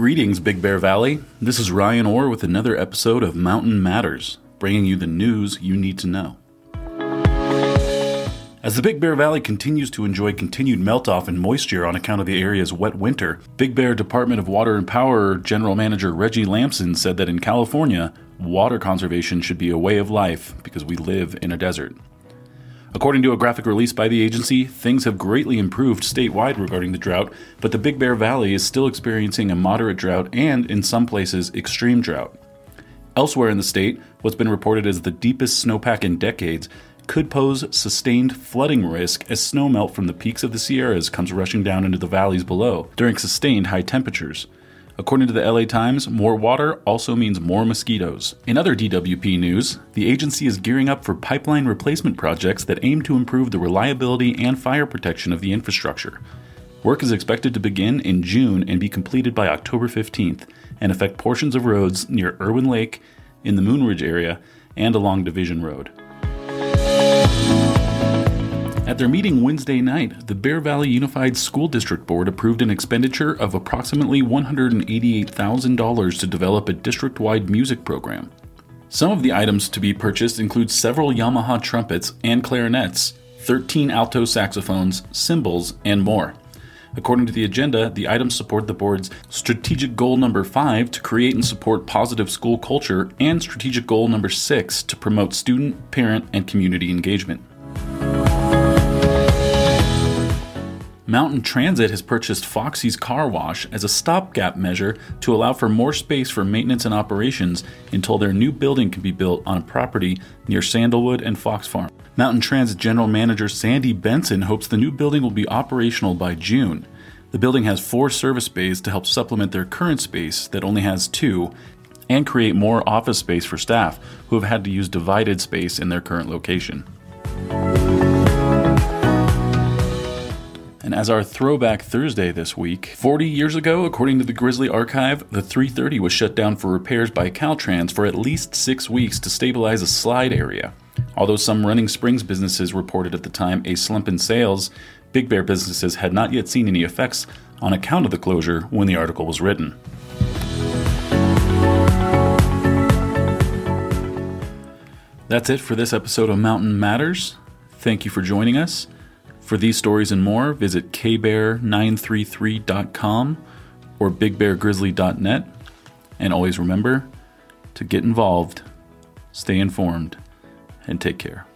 Greetings, Big Bear Valley. This is Ryan Orr with another episode of Mountain Matters, bringing you the news you need to know. As the Big Bear Valley continues to enjoy continued melt-off and moisture on account of the area's wet winter, Big Bear Department of Water and Power General Manager Reggie Lamson said that in California, water conservation should be a way of life because we live in a desert. According to a graphic released by the agency, things have greatly improved statewide regarding the drought, but the Big Bear Valley is still experiencing a moderate drought and, in some places, extreme drought. Elsewhere in the state, what's been reported as the deepest snowpack in decades could pose sustained flooding risk as snowmelt from the peaks of the Sierras comes rushing down into the valleys below during sustained high temperatures. According to the LA Times, more water also means more mosquitoes. In other DWP news, the agency is gearing up for pipeline replacement projects that aim to improve the reliability and fire protection of the infrastructure. Work is expected to begin in June and be completed by October 15th and affect portions of roads near Erwin Lake, in the Moonridge area, and along Division Road. At their meeting Wednesday night, the Bear Valley Unified School District Board approved an expenditure of approximately $188,000 to develop a district wide music program. Some of the items to be purchased include several Yamaha trumpets and clarinets, 13 alto saxophones, cymbals, and more. According to the agenda, the items support the board's strategic goal number 5 to create and support positive school culture and strategic goal number 6 to promote student, parent, and community engagement. Mountain Transit has purchased Foxy's Car Wash as a stopgap measure to allow for more space for maintenance and operations until their new building can be built on a property near Sandalwood and Fox Farm. Mountain Transit General Manager Sandy Benson hopes the new building will be operational by June. The building has four service bays to help supplement their current space that only has two and create more office space for staff who have had to use divided space in their current location. And as our throwback Thursday this week, 40 years ago, according to the Grizzly Archive, the 330 was shut down for repairs by Caltrans for at least six weeks to stabilize a slide area. Although some running springs businesses reported at the time a slump in sales, Big Bear businesses had not yet seen any effects on account of the closure when the article was written. That's it for this episode of Mountain Matters. Thank you for joining us. For these stories and more, visit kbear933.com or bigbeargrizzly.net. And always remember to get involved, stay informed, and take care.